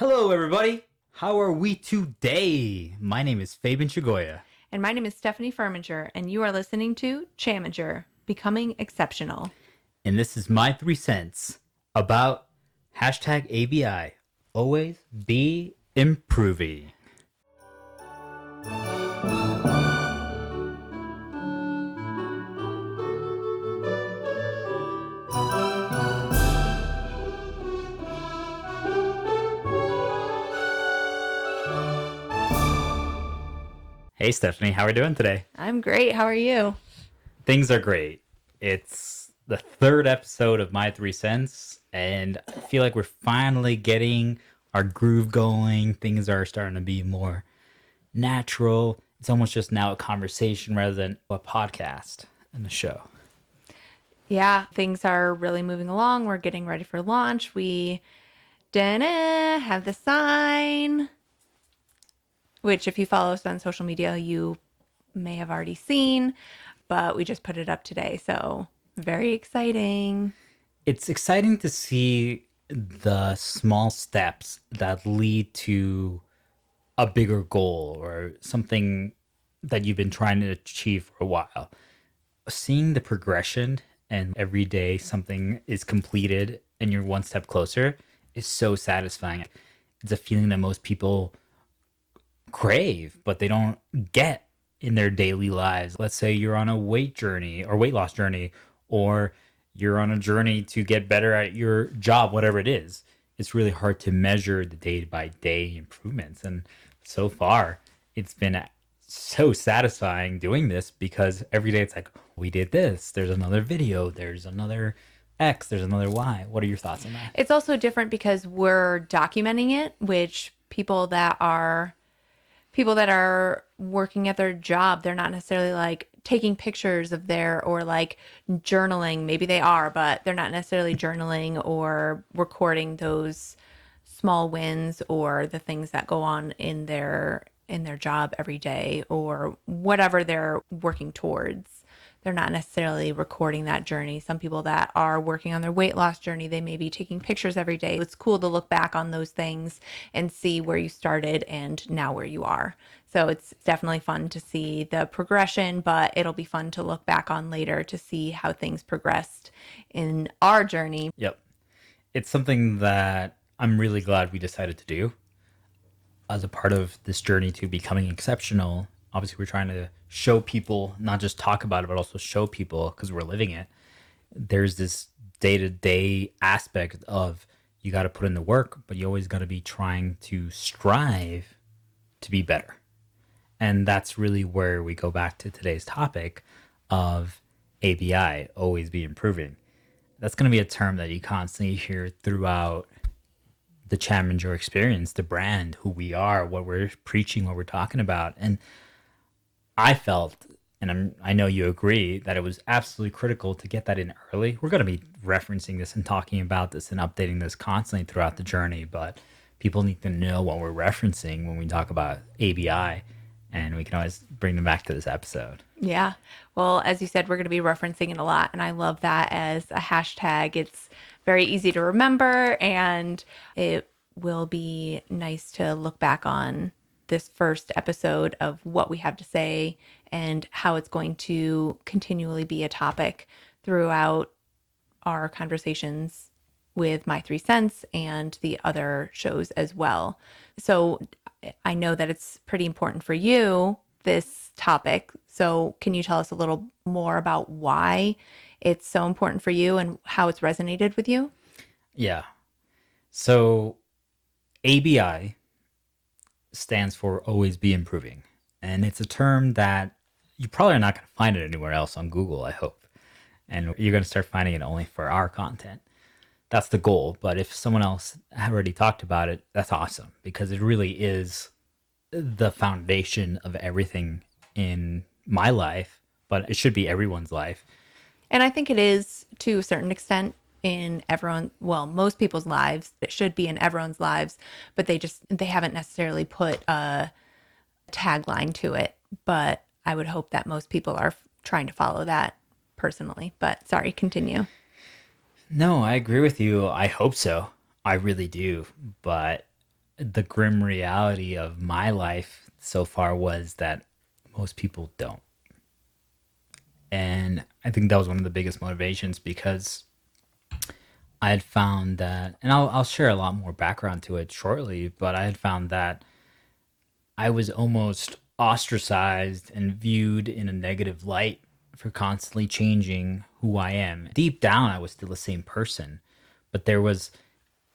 Hello, everybody. How are we today? My name is Fabian Chigoya. And my name is Stephanie Firminger, and you are listening to Chamager, Becoming Exceptional. And this is my three cents about hashtag ABI. Always be improving. Hey, Stephanie, how are we doing today? I'm great. How are you? Things are great. It's the third episode of My Three Cents, and I feel like we're finally getting our groove going. Things are starting to be more natural. It's almost just now a conversation rather than a podcast and a show. Yeah, things are really moving along. We're getting ready for launch. We didn't have the sign which if you follow us on social media, you may have already seen, but we just put it up today. So very exciting. It's exciting to see the small steps that lead to a bigger goal or something that you've been trying to achieve for a while. Seeing the progression and every day something is completed and you're one step closer is so satisfying. It's a feeling that most people crave, but they don't get in their daily lives. Let's say you're on a weight journey or weight loss journey, or you're on a journey to get better at your job, whatever it is. It's really hard to measure the day by day improvements. And so far, it's been so satisfying doing this because every day it's like, we did this, there's another video, there's another X, there's another Y. What are your thoughts on that? It's also different because we're documenting it, which people that are people that are working at their job, they're not necessarily like taking pictures of their or like journaling. Maybe they are, but they're not necessarily journaling or recording those small wins or the things that go on in their in their job every day or whatever they're working towards they're not necessarily recording that journey. Some people that are working on their weight loss journey, they may be taking pictures every day. It's cool to look back on those things and see where you started and now where you are. So it's definitely fun to see the progression, but it'll be fun to look back on later to see how things progressed in our journey. Yep. It's something that I'm really glad we decided to do as a part of this journey to becoming exceptional obviously we're trying to show people not just talk about it but also show people because we're living it. There's this day-to-day aspect of you got to put in the work but you always got to be trying to strive to be better. And that's really where we go back to today's topic of abi always be improving. That's going to be a term that you constantly hear throughout the Chamager experience, the brand, who we are, what we're preaching, what we're talking about. And I felt, and I'm, I know you agree, that it was absolutely critical to get that in early. We're going to be referencing this and talking about this and updating this constantly throughout the journey, but people need to know what we're referencing when we talk about ABI, and we can always bring them back to this episode. Yeah. Well, as you said, we're going to be referencing it a lot, and I love that as a hashtag. It's very easy to remember, and it will be nice to look back on this first episode of what we have to say and how it's going to continually be a topic throughout our conversations with My Three Cents and the other shows as well. So I know that it's pretty important for you, this topic. So can you tell us a little more about why it's so important for you and how it's resonated with you? Yeah. So ABI stands for always be improving. And it's a term that you probably are not going to find it anywhere else on Google, I hope. And you're going to start finding it only for our content. That's the goal. But if someone else already talked about it, that's awesome because it really is the foundation of everything in my life, but it should be everyone's life. And I think it is to a certain extent in everyone well most people's lives it should be in everyone's lives but they just they haven't necessarily put a tagline to it. But i would hope that most people are trying to follow that personally. But sorry continue. No i agree with you. I hope so. I really do. But the grim reality of my life so far was that most people don't. And I think that was one of the biggest motivations because I had found that, and I'll, I'll share a lot more background to it shortly, but I had found that I was almost ostracized and viewed in a negative light for constantly changing who I am. Deep down, I was still the same person, but there was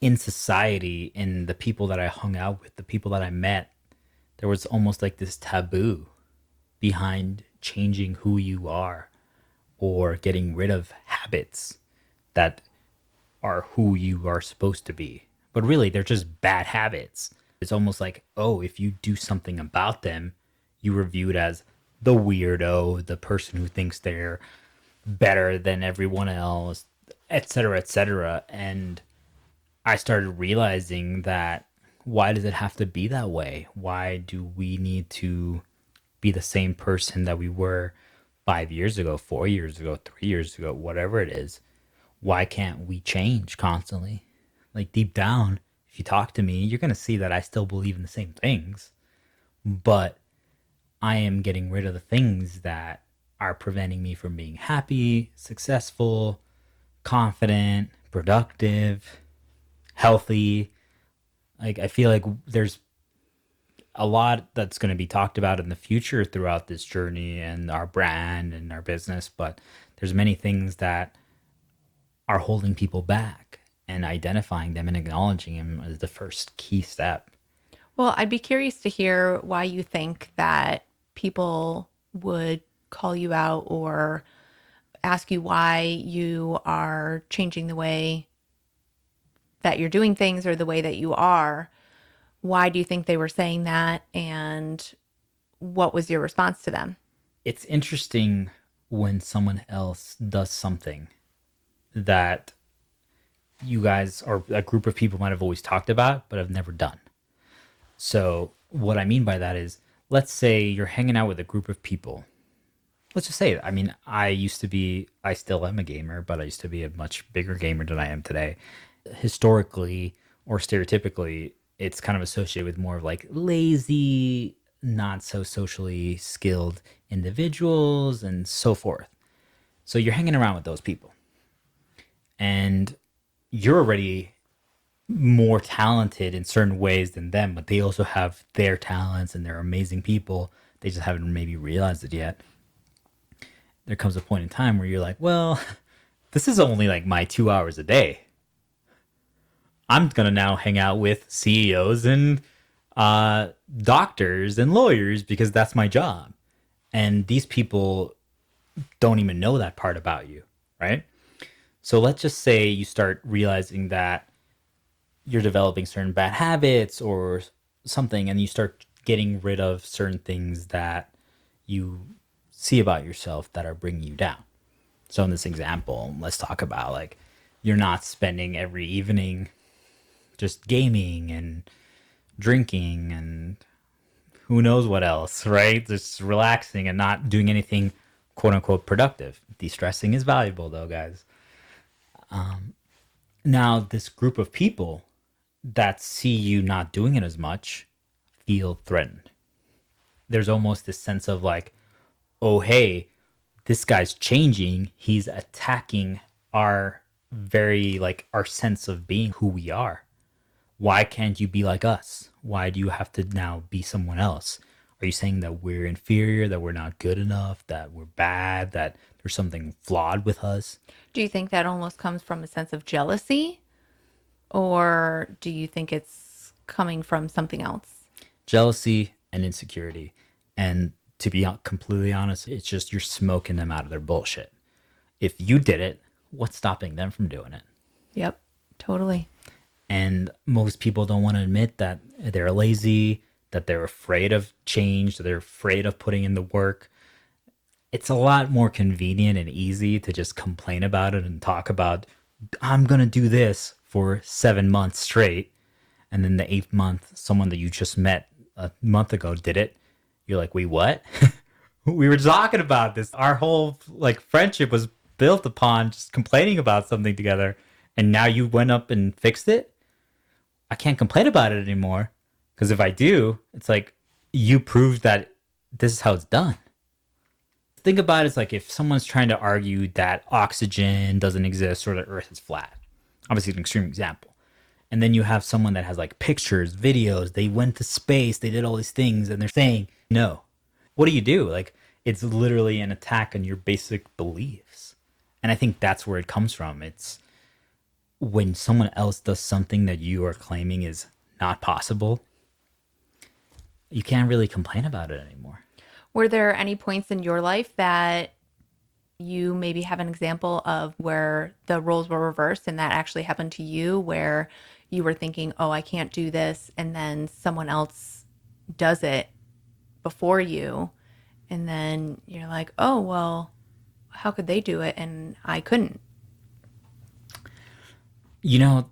in society, in the people that I hung out with, the people that I met, there was almost like this taboo behind changing who you are or getting rid of habits that are who you are supposed to be. But really, they're just bad habits. It's almost like, oh, if you do something about them, you are viewed as the weirdo, the person who thinks they're better than everyone else, etc., etc. And I started realizing that why does it have to be that way? Why do we need to be the same person that we were five years ago, four years ago, three years ago, whatever it is? Why can't we change constantly? Like deep down, if you talk to me, you're going to see that I still believe in the same things, but I am getting rid of the things that are preventing me from being happy, successful, confident, productive, healthy. Like I feel like there's a lot that's going to be talked about in the future throughout this journey and our brand and our business, but there's many things that are holding people back and identifying them and acknowledging them is the first key step. Well, I'd be curious to hear why you think that people would call you out or ask you why you are changing the way that you're doing things or the way that you are why do you think they were saying that and what was your response to them it's interesting when someone else does something that you guys or a group of people might have always talked about but have never done so what i mean by that is let's say you're hanging out with a group of people let's just say i mean i used to be i still am a gamer but i used to be a much bigger gamer than i am today historically or stereotypically it's kind of associated with more of like lazy, not so socially skilled individuals and so forth. So you're hanging around with those people. And you're already more talented in certain ways than them, but they also have their talents and they're amazing people. They just haven't maybe realized it yet. There comes a point in time where you're like, well, this is only like my two hours a day. I'm gonna now hang out with CEOs and uh, doctors and lawyers because that's my job. And these people don't even know that part about you, right? So let's just say you start realizing that you're developing certain bad habits or something, and you start getting rid of certain things that you see about yourself that are bringing you down. So in this example, let's talk about like you're not spending every evening just gaming and drinking and who knows what else, right? Just relaxing and not doing anything quote unquote productive. De stressing is valuable though, guys. Um, now, this group of people that see you not doing it as much feel threatened. There's almost this sense of like, oh, hey, this guy's changing. He's attacking our very, like, our sense of being who we are why can't you be like us? Why do you have to now be someone else? Are you saying that we're inferior, that we're not good enough, that we're bad, that there's something flawed with us? Do you think that almost comes from a sense of jealousy? Or do you think it's coming from something else? Jealousy and insecurity. And to be completely honest, it's just you're smoking them out of their bullshit. If you did it, what's stopping them from doing it? Yep, totally. And most people don't want to admit that they're lazy, that they're afraid of change, that they're afraid of putting in the work. It's a lot more convenient and easy to just complain about it and talk about, I'm going to do this for seven months straight. And then the eighth month, someone that you just met a month ago did it. You're like, wait, what? we were talking about this. Our whole like friendship was built upon just complaining about something together. And now you went up and fixed it? I can't complain about it anymore Because if I do, it's like you proved that this is how it's done. Think about it as like if someone's trying to argue that oxygen doesn't exist or the earth is flat. Obviously, an extreme example. And then you have someone that has like pictures, videos, they went to space, they did all these things, and they're saying no. What do you do? Like, it's literally an attack on your basic beliefs. And I think that's where it comes from. It's when someone else does something that you are claiming is not possible, you can't really complain about it anymore. Were there any points in your life that you maybe have an example of where the roles were reversed and that actually happened to you where you were thinking, oh, I can't do this, and then someone else does it before you, and then you're like, oh, well, how could they do it and I couldn't? You know,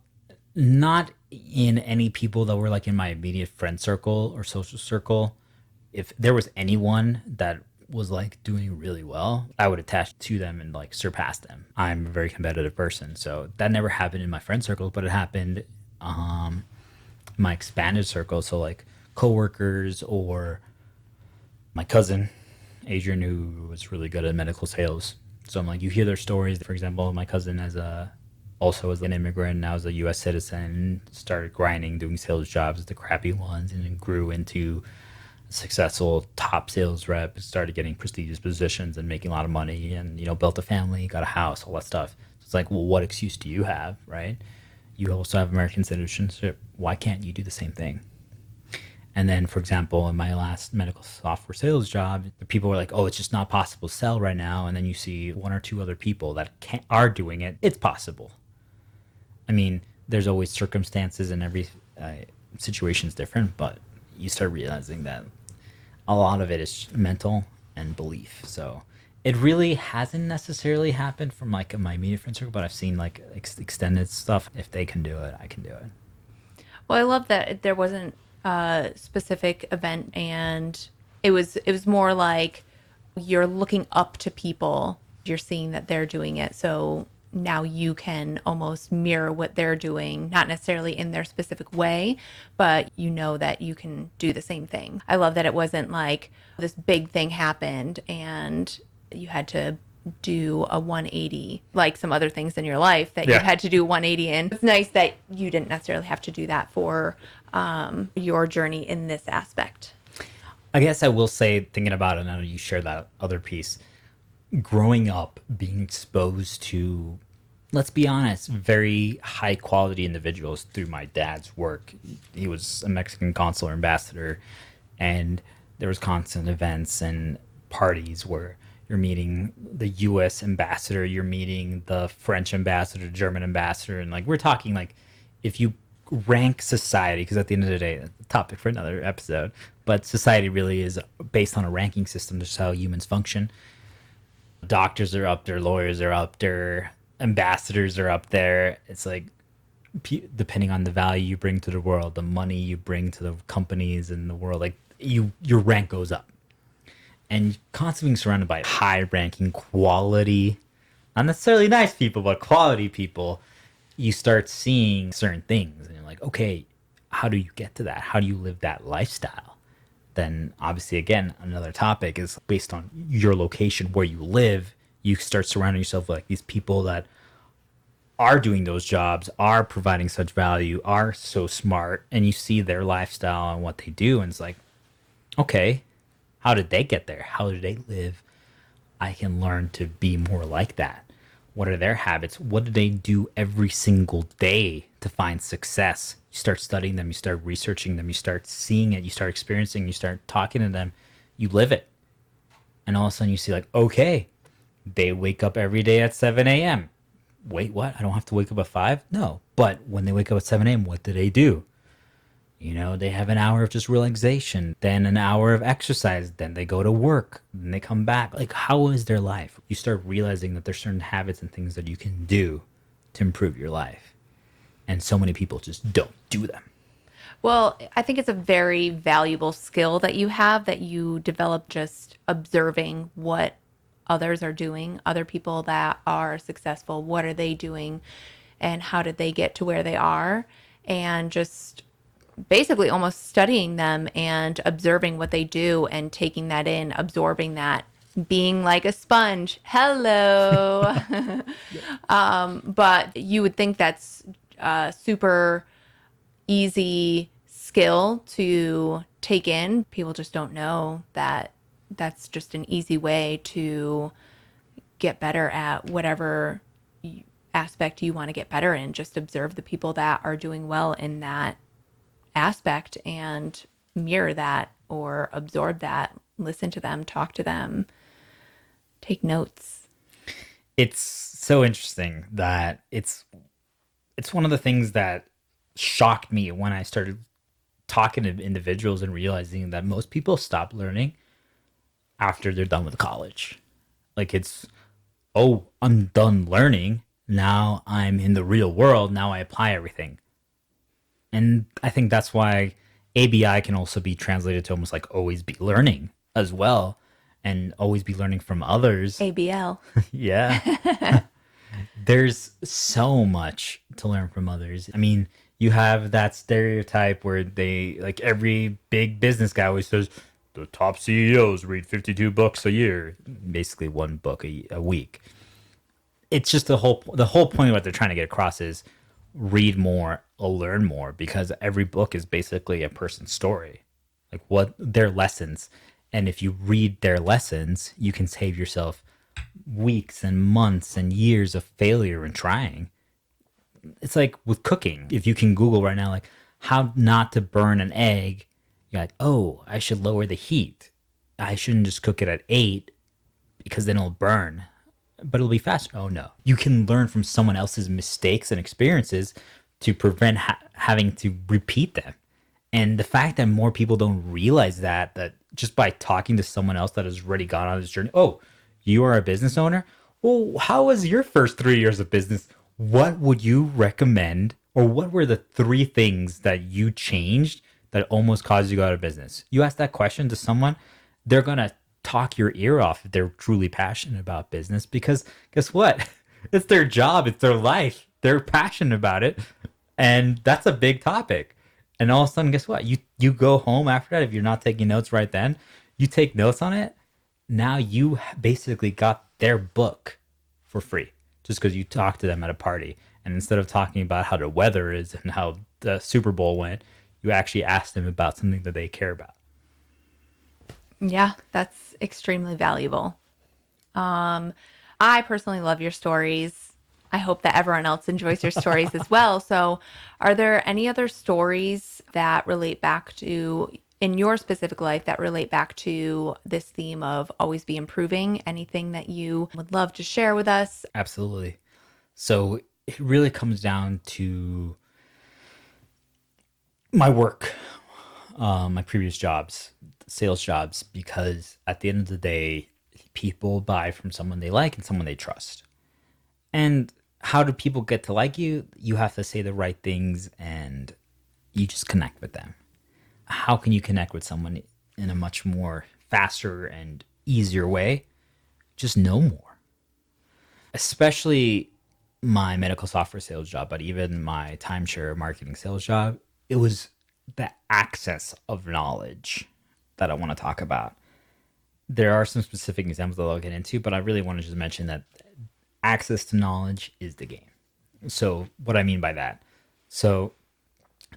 not in any people that were like in my immediate friend circle or social circle. If there was anyone that was like doing really well, I would attach to them and like surpass them. I'm a very competitive person, so that never happened in my friend circle, but it happened um my expanded circle, so like coworkers or my cousin Adrian who was really good at medical sales. So I'm like you hear their stories, for example, my cousin as a also as an immigrant, now as a U.S. citizen, started grinding, doing sales jobs, the crappy ones, and then grew into successful top sales rep. Started getting prestigious positions and making a lot of money, and you know, built a family, got a house, all that stuff. So it's like, well, what excuse do you have, right? You also have American citizenship. Why can't you do the same thing? And then, for example, in my last medical software sales job, the people were like, "Oh, it's just not possible to sell right now." And then you see one or two other people that can, are doing it. It's possible I mean, there's always circumstances and every uh, situation is different, but you start realizing that a lot of it is mental and belief. So it really hasn't necessarily happened from like my immediate friend circle, but I've seen like ex- extended stuff. If they can do it, I can do it. Well, I love that there wasn't a specific event, and it was it was more like you're looking up to people. You're seeing that they're doing it, so now you can almost mirror what they're doing, not necessarily in their specific way, but you know that you can do the same thing. I love that it wasn't like this big thing happened and you had to do a 180 like some other things in your life that yeah. you had to do 180 in. It's nice that you didn't necessarily have to do that for um, your journey in this aspect. I guess I will say, thinking about it, I know you share that other piece growing up being exposed to let's be honest very high quality individuals through my dad's work. He was a mexican consular ambassador and there was constant events and parties where you're meeting the us ambassador you're meeting the french ambassador german ambassador and like we're talking like if you rank society because at the end of the day topic for another episode but society really is based on a ranking system just how humans function. Doctors are up there, lawyers are up there, ambassadors are up there. It's like depending on the value you bring to the world, the money you bring to the companies and the world, like you your rank goes up. And constantly being surrounded by high ranking quality, not necessarily nice people, but quality people, you start seeing certain things and you're like, okay, how do you get to that? How do you live that lifestyle? then obviously again another topic is based on your location where you live you start surrounding yourself with like these people that are doing those jobs are providing such value are so smart and you see their lifestyle and what they do and it's like okay how did they get there? How did they live? I can learn to be more like that. What are their habits? What do they do every single day to find success? You start studying them, you start researching them, you start seeing it, you start experiencing, you start talking to them, you live it. And all of a sudden you see, like, okay, they wake up every day at 7 a.m. Wait, what? I don't have to wake up at 5? No. But when they wake up at 7 a.m., what do they do? You know, they have an hour of just relaxation, then an hour of exercise, then they go to work, then they come back. Like, how is their life? You start realizing that there's certain habits and things that you can do to improve your life and so many people just don't do them. Well, I think it's a very valuable skill that you have that you develop just observing what others are doing, other people that are successful, what are they doing and how did they get to where they are and just basically almost studying them and observing what they do and taking that in, absorbing that, being like a sponge. Hello. um, but you would think that's a super easy skill to take in. People just don't know that that's just an easy way to get better at whatever aspect you want to get better in. Just observe the people that are doing well in that aspect and mirror that or absorb that, listen to them, talk to them, take notes. It's so interesting that it's it's one of the things that shocked me when I started talking to individuals and realizing that most people stop learning after they're done with college. Like it's oh, I'm done learning. Now I'm in the real world. Now I apply everything. And I think that's why ABI can also be translated to almost like always be learning as well and always be learning from others. ABL. Yeah. There's so much to learn from others. I mean, you have that stereotype where they, like every big business guy always says, the top CEOs read 52 books a year, basically one book a, a week. It's just the whole the whole point of what they're trying to get across is read more learn more because every book is basically a person's story, like what their lessons. And if you read their lessons, you can save yourself weeks and months and years of failure and trying. It's like with cooking. If you can Google right now, like how not to burn an egg, you're like, oh, I should lower the heat. I shouldn't just cook it at eight because then it'll burn, but it'll be faster. Oh no. You can learn from someone else's mistakes and experiences to prevent ha- having to repeat them. And the fact that more people don't realize that, that just by talking to someone else that has already gone on this journey, oh, you are a business owner? Well, how was your first three years of business? What would you recommend, or what were the three things that you changed that almost caused you to go out of business? You ask that question to someone, they're going to talk your ear off if they're truly passionate about business because guess what? It's their job, it's their life. They're passionate about it. And that's a big topic. And all of a sudden, guess what? You you go home after that if you're not taking notes right then, you take notes on it. Now you basically got their book for free just because you talked to them at a party. And instead of talking about how the weather is and how the Super Bowl went, you actually asked them about something that they care about. Yeah, that's extremely valuable. Um, I personally love your stories. I hope that everyone else enjoys your stories as well. So, are there any other stories that relate back to in your specific life that relate back to this theme of always be improving? Anything that you would love to share with us? Absolutely. So it really comes down to my work, uh, my previous jobs, sales jobs, because at the end of the day, people buy from someone they like and someone they trust. And how do people get to like you? You have to say the right things and you just connect with them. How can you connect with someone in a much more faster and easier way? Just know more. Especially my medical software sales job, but even my timeshare marketing sales job, it was the access of knowledge that I want to talk about. There are some specific examples that I'll get into, but I really want to just mention that access to knowledge is the game. So, what I mean by that, so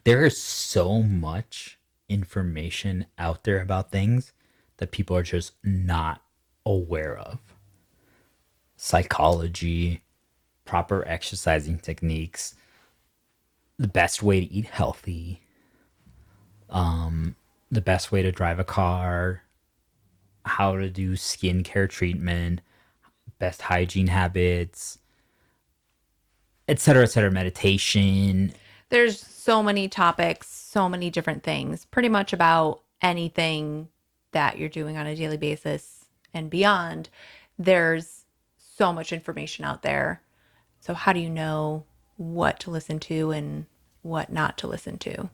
there is so much information out there about things that people are just not aware of. Psychology, proper exercising techniques, the best way to eat healthy, um, the best way to drive a car, how to do skincare treatment, best hygiene habits, et cetera, et cetera, meditation. There's so many topics, so many different things, pretty much about anything that you're doing on a daily basis and beyond. There's so much information out there. So, how do you know what to listen to and what not to listen to?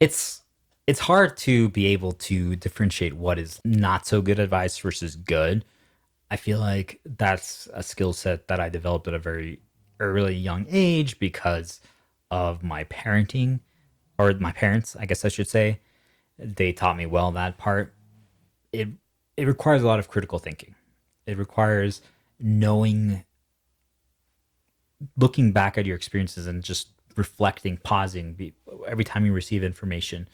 It's it's hard to be able to differentiate what is not so good advice versus good. I feel like that's a skill set that I developed at a very early young age because of my parenting or my parents, I guess I should say, they taught me well that part. It it requires a lot of critical thinking. It requires knowing looking back at your experiences and just reflecting, pausing be, every time you receive information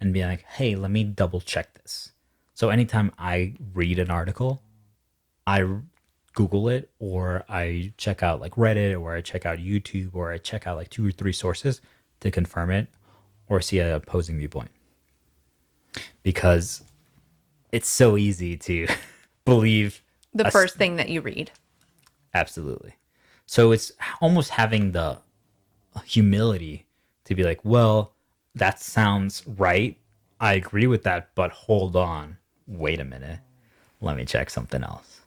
and being like, "Hey, let me double check this." So anytime I read an article, I Google it or I check out like Reddit or I check out YouTube or I check out like two or three sources to confirm it or see a opposing viewpoint. Because it's so easy to believe The first thing that you read. Absolutely. So it's almost having the humility to be like, well, that sounds right. I agree with that, but hold on. Wait a minute. Let me check something else.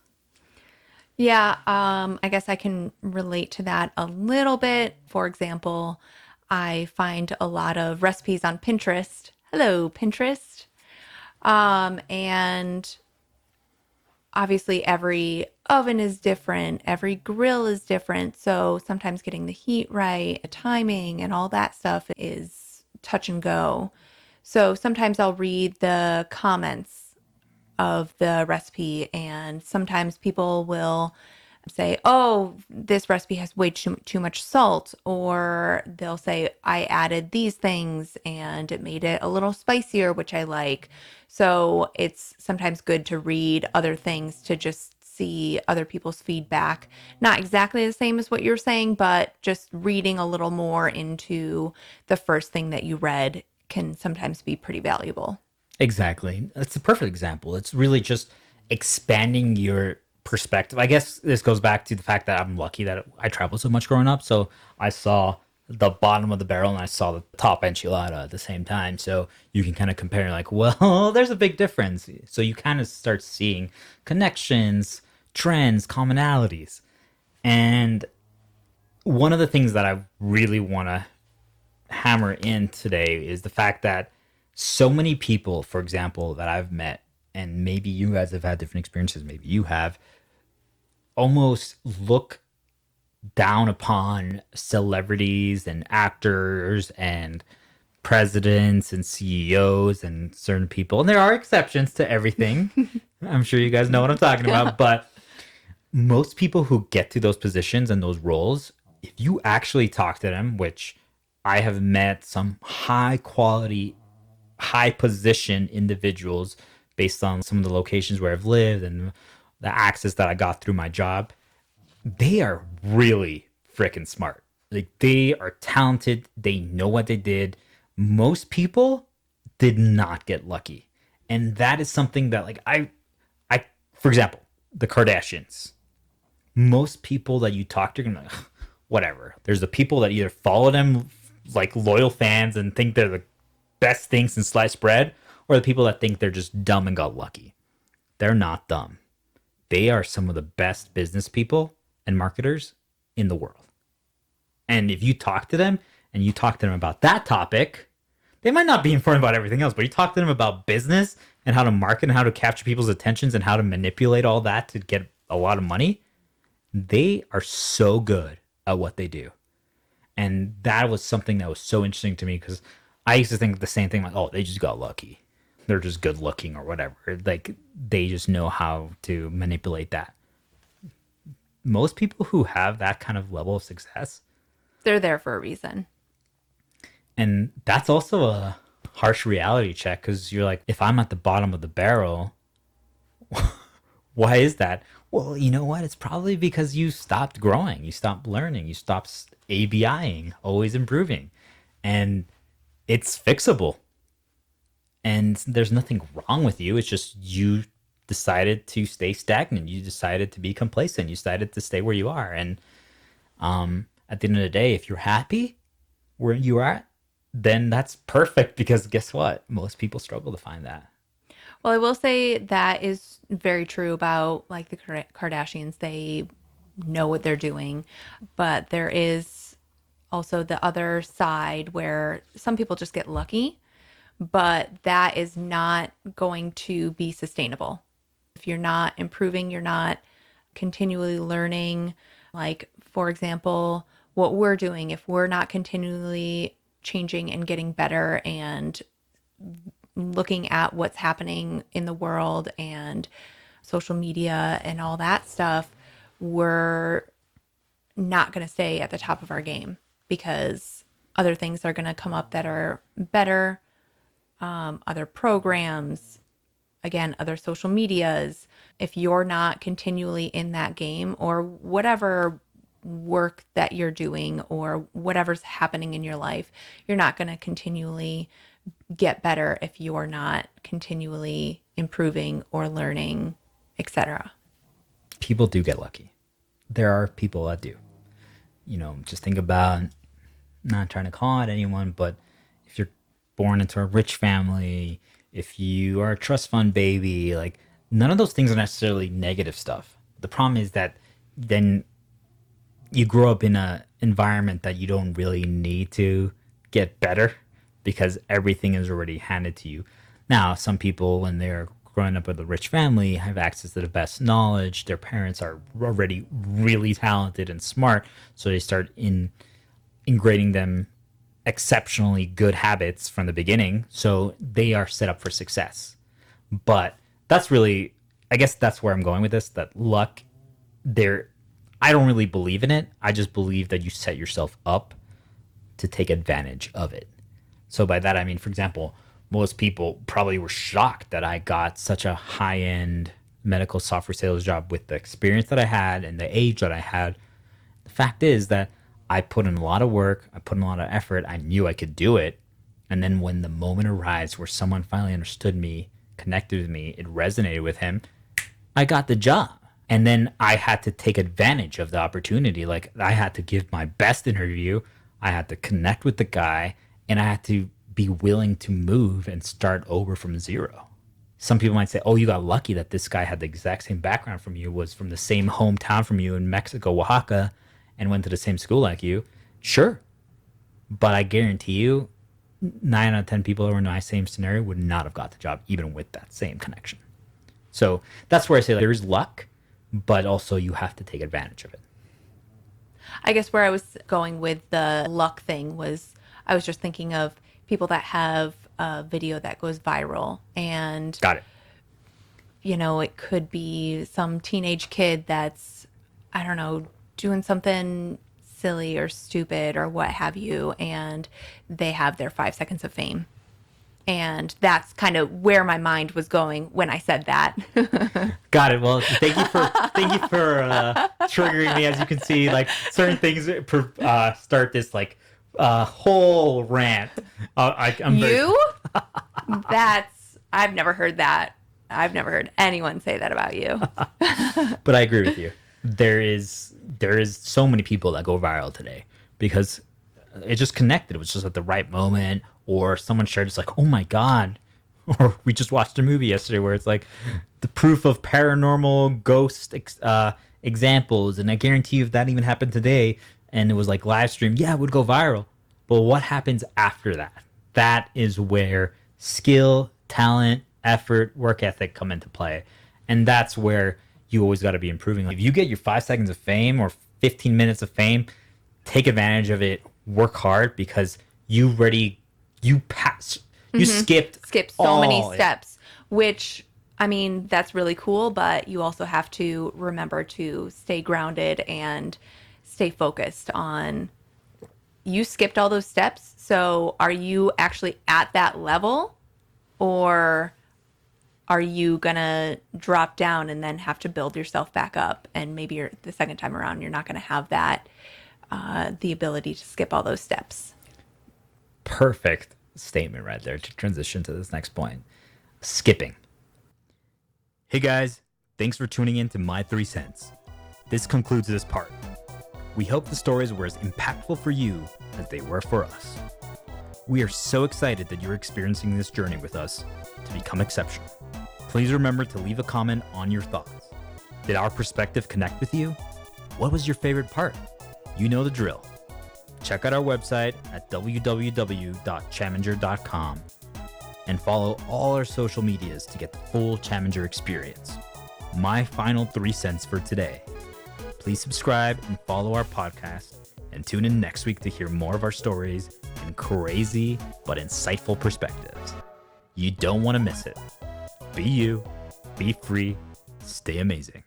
Yeah, um, I guess I can relate to that a little bit. For example, I find a lot of recipes on Pinterest. Hello, Pinterest. Um, and obviously, every oven is different, every grill is different. So sometimes getting the heat right, the timing, and all that stuff is touch and go. So sometimes I'll read the comments of the recipe and sometimes people will say oh this recipe has way too, too much salt or they'll say i added these things and it made it a little spicier which i like so it's sometimes good to read other things to just see other people's feedback not exactly the same as what you're saying but just reading a little more into the first thing that you read can sometimes be pretty valuable Exactly. That's a perfect example. It's really just expanding your perspective. I guess this goes back to the fact that I'm lucky that I traveled so much growing up. So I saw the bottom of the barrel and I saw the top enchilada at the same time. So you can kind of compare, like, well, there's a big difference. So you kind of start seeing connections, trends, commonalities. And one of the things that I really want to hammer in today is the fact that so many people, for example, that I've met, and maybe you guys have had different experiences, maybe you have, almost look down upon celebrities and actors and presidents and CEOs and certain people. And there are exceptions to everything. I'm sure you guys know what I'm talking about, but most people who get to those positions and those roles, if you actually talk to them, which I have met some high quality, high position individuals based on some of the locations where I've lived and the access that I got through my job, they are really freaking smart. Like they are talented, they know what they did. Most people did not get lucky. And that is something that like I I for example, the Kardashians. Most people that you talk to are gonna whatever. There's the people that either follow them like loyal fans and think they're the best things in sliced bread, or the people that think they're just dumb and got lucky. They're not dumb. They are some of the best business people and marketers in the world. And if you talk to them and you talk to them about that topic, they might not be informed about everything else, but you talk to them about business and how to market and how to capture people's attentions and how to manipulate all that to get a lot of money. They are so good at what they do. And that was something that was so interesting to me because I used to think the same thing like, oh, they just got lucky. They're just good looking or whatever. Like they just know how to manipulate that. Most people who have that kind of level of success, they're there for a reason and that's also a harsh reality check because you're like, if I'm at the bottom of the barrel, why is that? Well, you know what? It's probably because you stopped growing, you stopped learning, you stopped ABIing, always improving, and it's fixable. And there's nothing wrong with you. It's just you decided to stay stagnant. You decided to be complacent. You decided to stay where you are. And um, at the end of the day, if you're happy where you are then that's perfect because guess what? Most people struggle to find that. Well, I will say that is very true about like the Kardashians. They know what they're doing, but there is also the other side where some people just get lucky, but that is not going to be sustainable. If you're not improving, you're not continually learning. Like, for example, what we're doing, if we're not continually changing and getting better and looking at what's happening in the world and social media and all that stuff, we're not going to stay at the top of our game because other things are going to come up that are better, um, other programs, again, other social medias. If you're not continually in that game or whatever work that you're doing or whatever's happening in your life, you're not going to continually get better if you're not continually improving or learning, etc. People do get lucky. There are people that do. You know, just think about not trying to call out anyone, but born into a rich family, if you are a trust fund baby, like none of those things are necessarily negative stuff. The problem is that then you grow up in a environment that you don't really need to get better because everything is already handed to you. Now, some people when they're growing up with a rich family have access to the best knowledge. Their parents are already really talented and smart, so they start in ingraining them exceptionally good habits from the beginning, so they are set up for success. But that's really I guess that's where I'm going with this that luck there I don't really believe in it. I just believe that you set yourself up to take advantage of it. So by that I mean for example, most people probably were shocked that I got such a high-end medical software sales job with the experience that I had and the age that I had. The fact is that I put in a lot of work, I put in a lot of effort, I knew I could do it. And then when the moment arrived where someone finally understood me, connected with me, it resonated with him, I got the job. And then I had to take advantage of the opportunity. Like I had to give my best interview, I had to connect with the guy, and I had to be willing to move and start over from zero. Some people might say, "Oh, you got lucky that this guy had the exact same background from you, was from the same hometown from you in Mexico, Oaxaca, and went to the same school like you." Sure, but I guarantee you, nine out of ten people who are in my same scenario would not have got the job, even with that same connection. So that's where I say like, there's luck, but also you have to take advantage of it. I guess where I was going with the luck thing was I was just thinking of people that have a video that goes viral and Got it. you know, it could be some teenage kid that's, I don't know, doing something silly or stupid or what have you, and they have their five seconds of fame. And that's kind of where my mind was going when I said that. Got it. Well, thank you for thank you for uh, triggering me. As you can see, like certain things uh, start this like uh, whole rant. Uh, I, I'm very- you? that's, I've never heard that. I've never heard anyone say that about you. but I agree with you. There is there is so many people that go viral today because it just connected. It was just at the right moment, or someone shared it's like, oh my god, or we just watched a movie yesterday where it's like the proof of paranormal ghost uh, examples, and I guarantee you if that even happened today and it was like live stream, yeah, it would go viral. But what happens after that? That is where skill, talent, effort, work ethic come into play. And that's where you always got to be improving. Like if you get your five seconds of fame or 15 minutes of fame, take advantage of it, work hard because you already, you pass, you mm-hmm. skipped, Skip so many it. steps, which I mean, that's really cool, but you also have to remember to stay grounded and stay focused on you skipped all those steps. So are you actually at that level or are you going to drop down and then have to build yourself back up? And maybe you're the second time around, you're not going to have that, uh, the ability to skip all those steps. perfect statement right there to transition to this next point skipping. Hey guys, thanks for tuning in to My Three Cents. This concludes this part. We hope the stories were as impactful for you as they were for us. We are so excited that you're experiencing this journey with us to become exceptional. Please remember to leave a comment on your thoughts. Did our perspective connect with you? What was your favorite part? You know the drill check out our website at www.challenger.com and follow all our social medias to get the full Challenger experience. My final three cents for today. Please subscribe and follow our podcast and tune in next week to hear more of our stories and crazy but insightful perspectives. You don't want to miss it. Be you, be free, stay amazing.